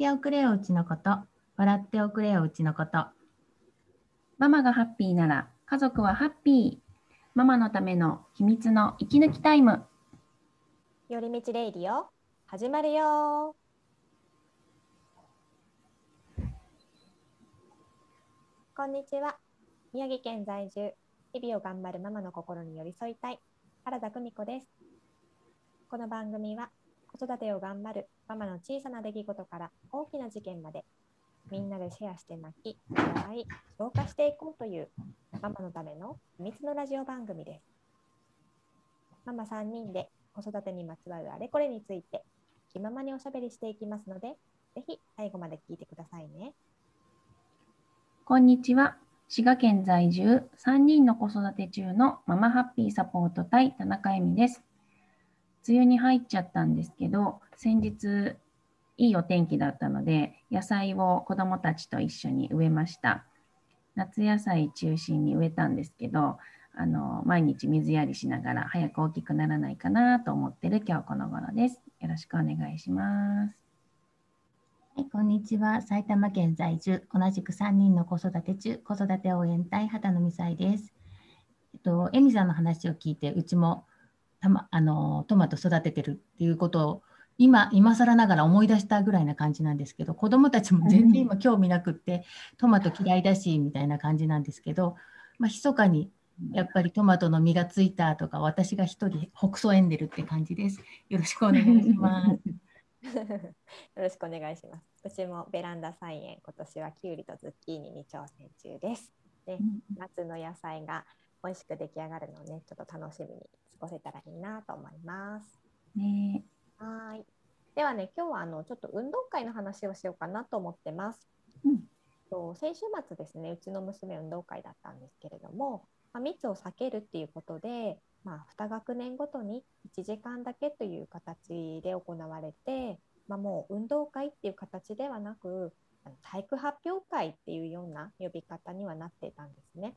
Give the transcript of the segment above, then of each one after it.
ておくれようちのこと、笑っておくれようちのこと。ママがハッピーなら家族はハッピー。ママのための秘密の息抜きタイム。寄り道レイディオ始まるよこんにちは。宮城県在住、日々を頑張るママの心に寄り添いたい原田久美子です。この番組は子育てを頑張るママの小さな出来事から大きな事件までみんなでシェアして泣き、笑い、消化していこうというママのための秘密のラジオ番組です。ママ3人で子育てにまつわるあれこれについて気ままにおしゃべりしていきますので、ぜひ最後まで聞いてくださいね。こんにちは。滋賀県在住3人の子育て中のママハッピーサポート隊田中恵美です。梅雨に入っちゃったんですけど、先日いいお天気だったので、野菜を子どもたちと一緒に植えました。夏野菜中心に植えたんですけど、あの毎日水やりしながら早く大きくならないかなと思ってる今日この頃です。よろしくお願いします。はい、こんにちは。埼玉県在住、同じく3人の子育て中、子育て応援隊、畑野美沙です。えっと、エミさんの話を聞いて、うちもた、ま、あのトマト育ててるっていうことを今、今更ながら思い出したぐらいな感じなんですけど、子どもたちも全然今興味なくって、トマト嫌いだし、みたいな感じなんですけど、まあ、密かにやっぱりトマトの実がついたとか、私が一人、北総エンデルって感じです。よろしくお願いします。よろしくお願いします。うちもベランダ菜園、今年はきゅうりとズッキーニに挑戦中です。で、夏の野菜が美味しく出来上がるのをね、ちょっと楽しみに過ごせたらいいなと思います。ねはい。ではね、今日はあのちょっと運動会の話をしようかなと思ってます。うん、と先週末ですね、うちの娘運動会だったんですけれども、まあ、密を避けるっていうことで、まあ、2学年ごとに1時間だけという形で行われて、まあ、もう運動会っていう形ではなく体育発表会っていうような呼び方にはなっていたんですね。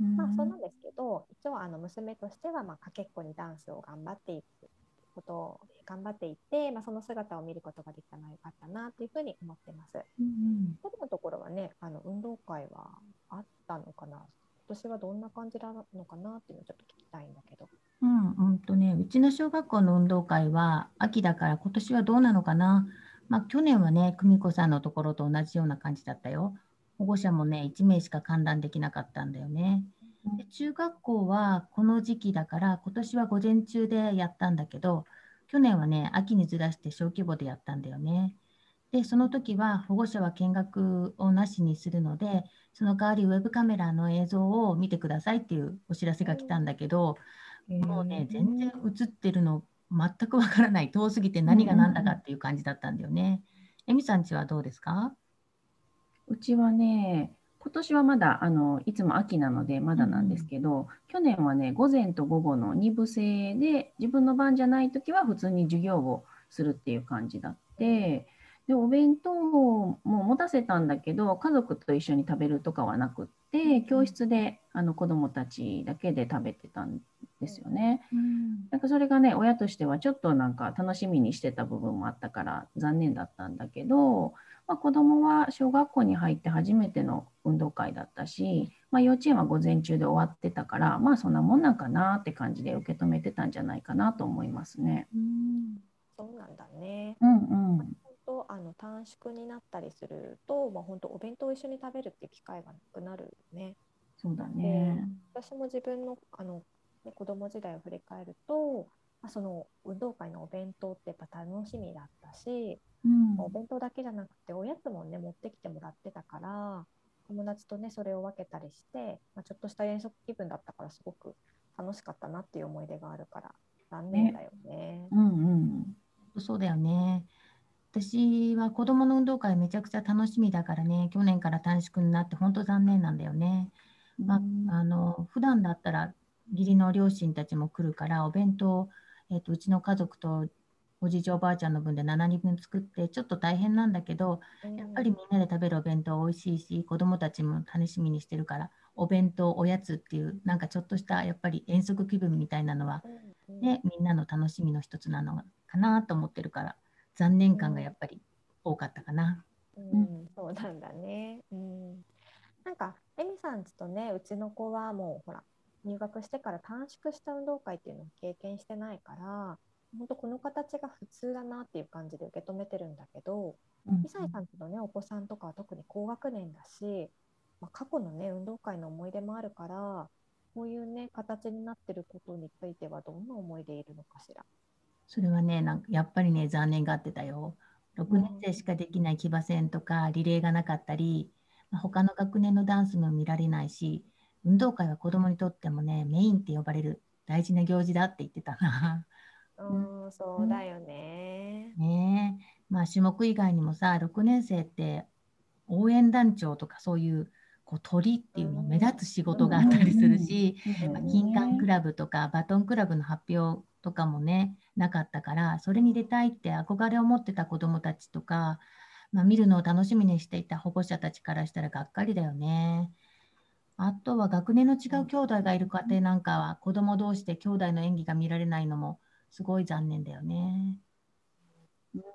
まあ、そうなんですけど一応あの娘としてはまあかけっこにダンスを頑張っていくことを頑張っていて、まあ、その姿を見ることができたのは良かったなというふうに思ってます。うん、のところはねあの運動会はあったのかな？今年はどんな感じなのかなっていうのをちょっと聞きたいんだけど。うん、うんとね、うちの小学校の運動会は秋だから今年はどうなのかな？まあ、去年はね、久美子さんのところと同じような感じだったよ。保護者もね、1名しか観覧できなかったんだよね。で中学校はこの時期だから今年は午前中でやったんだけど去年はね秋にずらして小規模でやったんだよね。でその時は保護者は見学をなしにするのでその代わりウェブカメラの映像を見てくださいっていうお知らせが来たんだけど、もうね全然映ってるの全くわからない遠すぎて何が何だかっていう感じだったんだよね。えみさんちはどうですか？うちはね今年はまだあのいつも秋なのでまだなんですけど、うん、去年はね午前と午後の2部制で自分の番じゃない時は普通に授業をするっていう感じだってでお弁当も持たせたんだけど家族と一緒に食べるとかはなくって教室であの子どもたちだけで食べてたんですよね。うん、なんかそれがね親としてはちょっとなんか楽しみにしてた部分もあったから残念だったんだけどまあ、子どもは小学校に入って初めての運動会だったし、まあ、幼稚園は午前中で終わってたからまあそんなもんなんかなって感じで受け止めてたんじゃないかなと思いますね。うんそうなんだね。うんうん。本当あの短縮になったりすると、まあ、本当お弁当を一緒に食べるっていう機会がなくなるね。そうだね。私も自分のあの子供時代を振り返ると、まあ、その運動会のお弁当ってやっぱ楽しみだったし、うん、お弁当だけじゃなくておやつもね持ってきてもらってたから友達とねそれを分けたりして、まあ、ちょっとした遠足気分だったからすごく楽しかったなっていう思い出があるから残念だよね。ねうんうん、そうだよね。私は子どもの運動会めちゃくちゃ楽しみだからね去年から短縮になって本当残念なんだよね。まあ、あの普段だったら義理の両親たちも来るからお弁当、えーとうちの家族とおじいちゃんおばあちゃんの分で7人分作ってちょっと大変なんだけど、やっぱりみんなで食べるお弁当美味しいし子どもたちも楽しみにしてるからお弁当おやつっていうなんかちょっとしたやっぱり遠足気分みたいなのは、ね、みんなの楽しみの一つなのかなと思ってるから残念感がやっぱり多かったかな。うん、そうなんだね。うん、なんかエミさんちとねうちの子はもうほら入学してから短縮した運動会っていうのを経験してないから本当この形が普通だなっていう感じで受け止めてるんだけど、うん、2さんちのねお子さんとかは特に高学年だし、まあ、過去のね運動会の思い出もあるからこういうね形になってることについてはどんな思いでいるのかしら。それはねなんかやっぱりね残念がってたよ。6年生しかできない騎馬戦とかリレーがなかったり、まあ、他の学年のダンスも見られないし運動会は子どもにとってもねメインって呼ばれる大事な行事だって言ってたな。うん、そうだよね。ねまあ種目以外にもさ6年生って応援団長とかそういうこう鳥っていうの目立つ仕事があったりするし、まあ、金管クラブとかバトンクラブの発表とかもねなかったからそれに出たいって憧れを持ってた子どもたちとか、まあ、見るのを楽しみにしていた保護者たちからしたらがっかりだよね。あとは学年の違う兄弟がいる家庭なんかは子ども同士で兄弟の演技が見られないのもすごい残念だよね。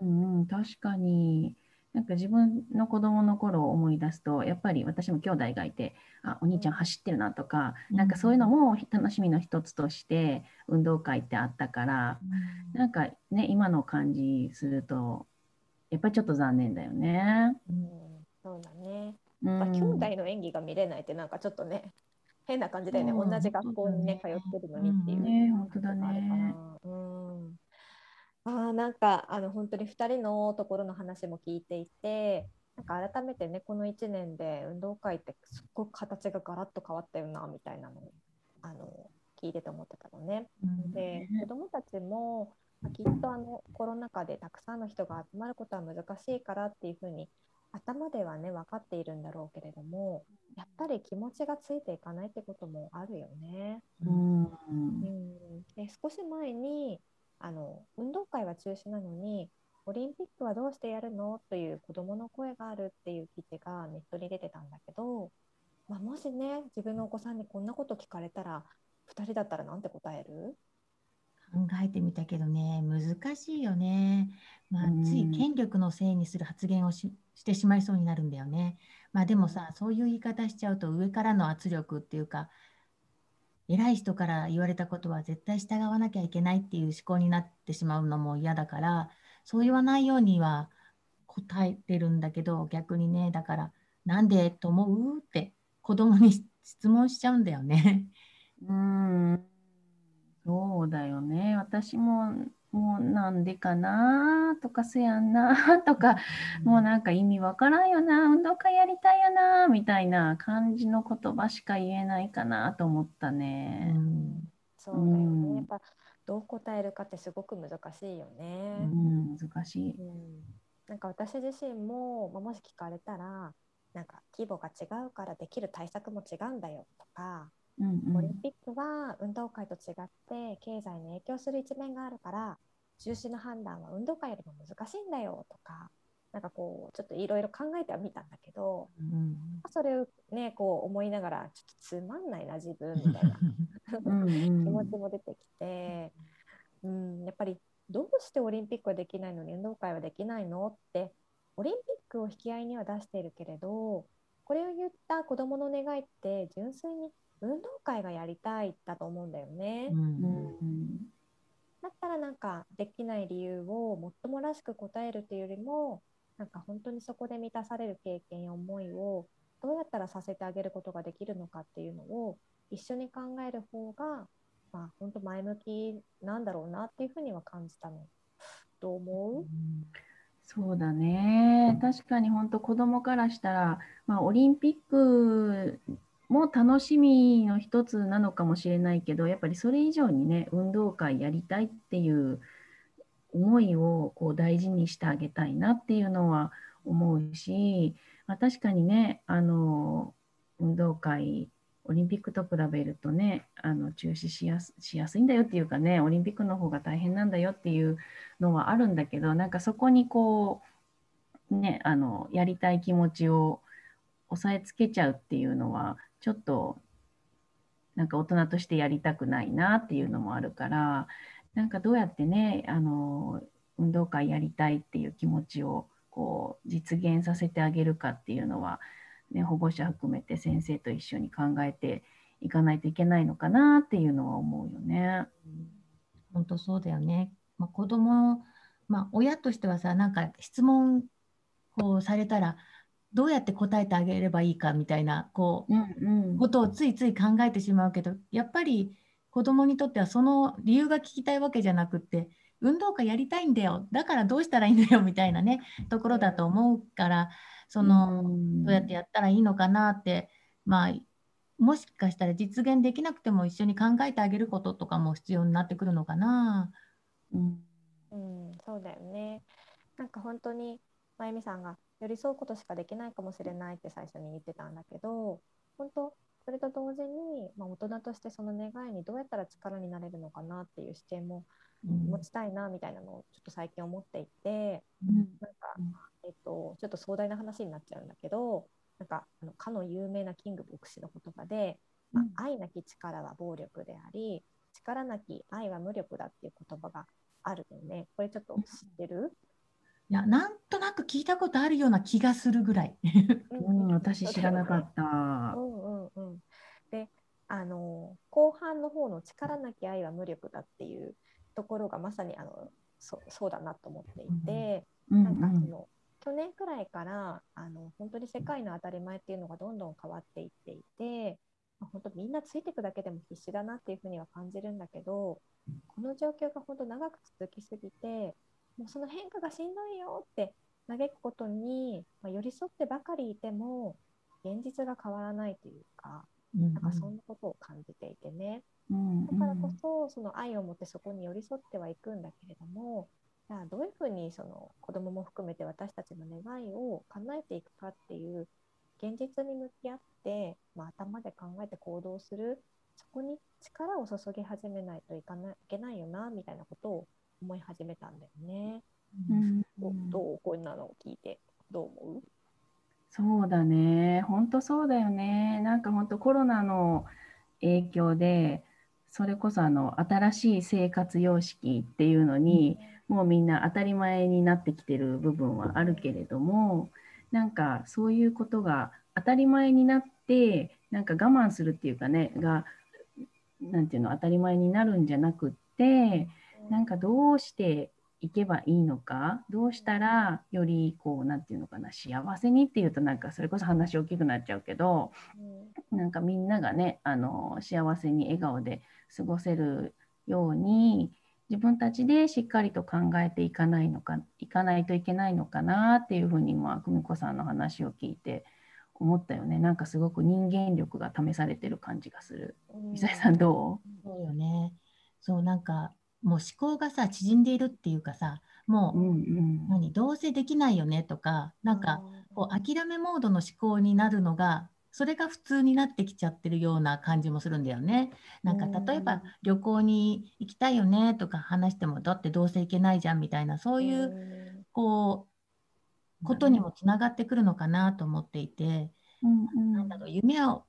うん、うん、確かに。なんか自分の子供の頃を思い出すとやっぱり私も兄弟がいてあお兄ちゃん走ってるなとか、うん、なんかそういうのも楽しみの一つとして運動会ってあったから、うん、なんかね今の感じするとやっぱりちょっと残念だよね。うん、そうだね。やっぱ兄弟の演技が見れないってなんかちょっとね変な感じだよね、同じ学校にね通ってるのにっていう。ね本当だね。うん。あなんかあの本当に2人のところの話も聞いていてなんか改めてねこの1年で運動会ってすっごく形がガラッと変わったよなみたいなのをあの聞いてて思ってたのね。で子どもたちもきっとあのコロナ禍でたくさんの人が集まることは難しいからっていうふうに頭ではね分かっているんだろうけれどもやっぱり気持ちがついていかないってこともあるよね。うん、うん、で少し前にあの運動会は中止なのにオリンピックはどうしてやるの？という子どもの声があるっていう記事がネットに出てたんだけど、まあ、もしね自分のお子さんにこんなこと聞かれたら2人だったら何て答える？考えてみたけどね難しいよね、まあ、つい権力のせいにする発言をししてしまいそうになるんだよね。まあ、でもさそういう言い方しちゃうと上からの圧力っていうか偉い人から言われたことは絶対従わなきゃいけないっていう思考になってしまうのも嫌だからそう言わないようには答えてるんだけど逆にねだからなんでと思う？って子供に質問しちゃうんだよね。うんそうだよね。私ももうなんでかなとかせやんなとか、うん、もうなんか意味わからんよな。運動会やりたいよなみたいな感じの言葉しか言えないかなと思ったね。うん、そうだよね、うん、やっぱどう答えるかってすごく難しいよね。うん、難しい、うん、なんか私自身も、まあ、もし聞かれたらなんか規模が違うからできる対策も違うんだよとかうんうん、オリンピックは運動会と違って経済に影響する一面があるから中止の判断は運動会よりも難しいんだよとかなんかこうちょっといろいろ考えてはみたんだけど、うん、それをねこう思いながらちょっとつまんないな自分みたいな。気持ちも出てきて、うん、やっぱりどうしてオリンピックはできないのに運動会はできないのってオリンピックを引き合いには出しているけれどこれを言った子どもの願いって純粋に運動会がやりたいだと思うんだよね。うん、だったらなんかできない理由をもっともらしく答えるというよりもなんか本当にそこで満たされる経験や思いをどうやったらさせてあげることができるのかっていうのを一緒に考える方が、まあ、本当前向きなんだろうなっていうふうには感じたの。どう思う、うんそうだね確かに本当子供からしたら、まあ、オリンピックも楽しみの一つなのかもしれないけどやっぱりそれ以上にね運動会やりたいっていう思いをこう大事にしてあげたいなっていうのは思うし、まあ、確かにねあの運動会オリンピックと比べるとねあの中止しやすしやすいんだよっていうかねオリンピックの方が大変なんだよっていうのはあるんだけどなんかそこにこうねあのやりたい気持ちを押さえつけちゃうっていうのはちょっとなんか大人としてやりたくないなっていうのもあるからなんかどうやってねあの運動会やりたいっていう気持ちをこう実現させてあげるかっていうのは、ね、保護者含めて先生と一緒に考えていかないといけないのかなっていうのは思うよね。本当そうだよね。まあ、子供、まあ、親としてはさなんか質問こうされたらどうやって答えてあげればいいかみたいなこう、うんうん、ことをついつい考えてしまうけどやっぱり子供にとってはその理由が聞きたいわけじゃなくって運動会やりたいんだよだからどうしたらいいんだよみたいなねところだと思うからその、どうやってやったらいいのかなってまあもしかしたら実現できなくても一緒に考えてあげることとかも必要になってくるのかな。うん、うん、そうだよね。なんか本当にまゆみさんが寄り添うことしかできないかもしれないって最初に言ってたんだけど本当それと同時に、まあ、大人としてその願いにどうやったら力になれるのかなっていう視点も持ちたいなみたいなのをちょっと最近思っていて、うん、なんか、えっと、ちょっと壮大な話になっちゃうんだけどなんかあのかの有名なキング牧師の言葉で、まあ、愛なき力は暴力であり力なき愛は無力だっていう言葉があるよね。これちょっと知ってる、いやなんとなく聞いたことあるような気がするぐらい。うん、私知らなかった。うんうんうん、であの後半の方の「力なき愛は無力だ」っていうところがまさにあのそそうだなと思っていて、うん、なんかその去年くらいからあの本当に世界の当たり前っていうのがどんどん変わっていっていて、まあ、本当みんなついていくだけでも必死だなっていうふうには感じるんだけどこの状況が本当長く続きすぎてもうその変化がしんどいよって嘆くことに、まあ、寄り添ってばかりいても現実が変わらないというか、うんうん、なんかそんなことを感じていてね、うんうん、だからこそその愛を持ってそこに寄り添ってはいくんだけれどもじゃあどういうふうにその子どもも含めて私たちの願いを叶えていくかっていう現実に向き合って、まあ、頭で考えて行動する。そこに力を注ぎ始めないといかないいけないよなみたいなことを思い始めたんだよね。うん、どうこんなのを聞いて。どう思う？そうだね。本当そうだよね。なんか本当コロナの影響でそれこそあの新しい生活様式っていうのに、もうみんな当たり前になってきてる部分はあるけれどもなんかそういうことが当たり前になってなんか我慢するっていうかねが何て言うの当たり前になるんじゃなくってなんかどうしていけばいいのかどうしたらよりこう何て言うのかな幸せにっていうとなんかそれこそ話大きくなっちゃうけど、なんかみんながねあの幸せに笑顔で過ごせるように自分たちでしっかりと考えていかないのかいかないといけないのかなっていうふうにまあ久美子さんの話を聞いて思ったよね。なんかすごく人間力が試されてる感じがする。伊沢さんどう？そうよね。そうなんかもう思考がさ縮んでいるっていうかさもう、うんうん、何どうせできないよねとかなんかこう諦めモードの思考になるのがそれが普通になってきちゃってるような感じもするんだよね。なんか例えば旅行に行きたいよねとか話してもだってどうせ行けないじゃんみたいなそういうこうことにもつながってくるのかなと思っていて、なんだろう夢を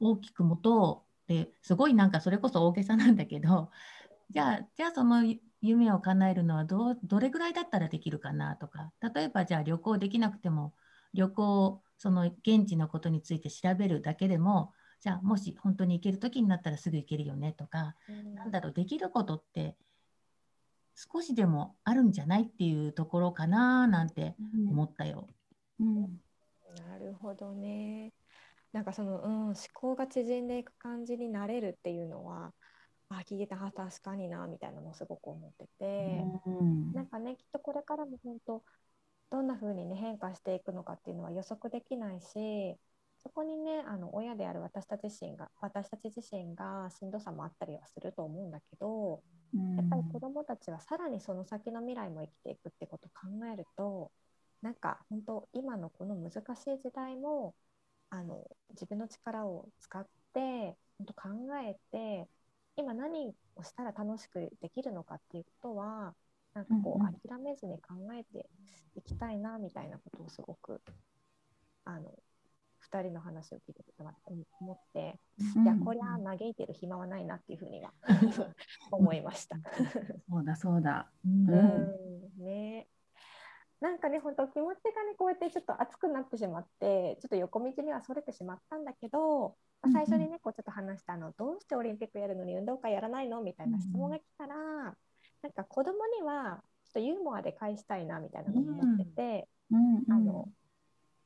大きく持とうってすごいなんかそれこそ大げさなんだけどじゃあ、じゃあその夢を叶えるのはどどれぐらいだったらできるかなとか、例えばじゃあ旅行できなくても、旅行、その現地のことについて調べるだけでも、じゃあもし本当に行ける時になったらすぐ行けるよねとか、うん、なんだろう、できることって少しでもあるんじゃないっていうところかななんて思ったよ。うん、うん、なるほどね。なんかその、うん、思考が縮んでいく感じになれるっていうのはあ聞いてた。確かになみたいなのをすごく思ってて、うん、なんかねきっとこれからも本当どんな風にね変化していくのかっていうのは予測できないしそこにねあの親である私たち自身が私たち自身がしんどさもあったりはすると思うんだけど、うん、やっぱり子どもたちはさらにその先の未来も生きていくってことを考えるとなんか本当今のこの難しい時代もあの自分の力を使って本当考えて今何をしたら楽しくできるのかっていうことはなんかこう、うんうん、諦めずに考えていきたいなみたいなことをすごくあの2人の話を聞いてて思って、うん、いやこりゃ嘆いてる暇はないなっていうふうには 思いました。そうだそうだ。うん、ね。なんかね本当気持ちがねこうやってちょっと熱くなってしまってちょっと横道にはそれてしまったんだけど、まあ、最初にねこうちょっと話したあのどうしてオリンピックやるのに運動会やらないのみたいな質問が来たら、なんか子供にはちょっとユーモアで返したいなみたいなのを思ってて、あの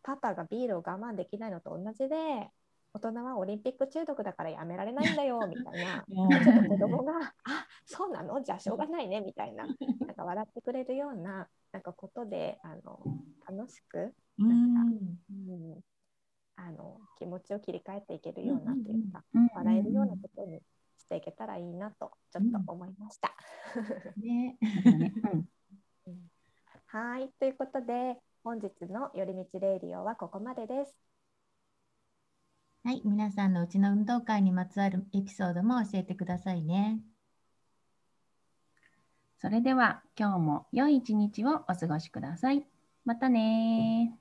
パパがビールを我慢できないのと同じで大人はオリンピック中毒だからやめられないんだよみたいな。ちょっと子供が「あそうなの？じゃあしょうがないね」みたいな。なんか笑ってくれるようななんかことであの楽しくなんか、うんあの気持ちを切り替えていけるようなというか、笑えるようなことにしていけたらいいなとちょっと思いました。ね はいということで本日の寄り道レイディオはここまでです。はい、皆さんのうちの運動会にまつわるエピソードも教えてくださいね。それでは今日も良い一日をお過ごしください。またね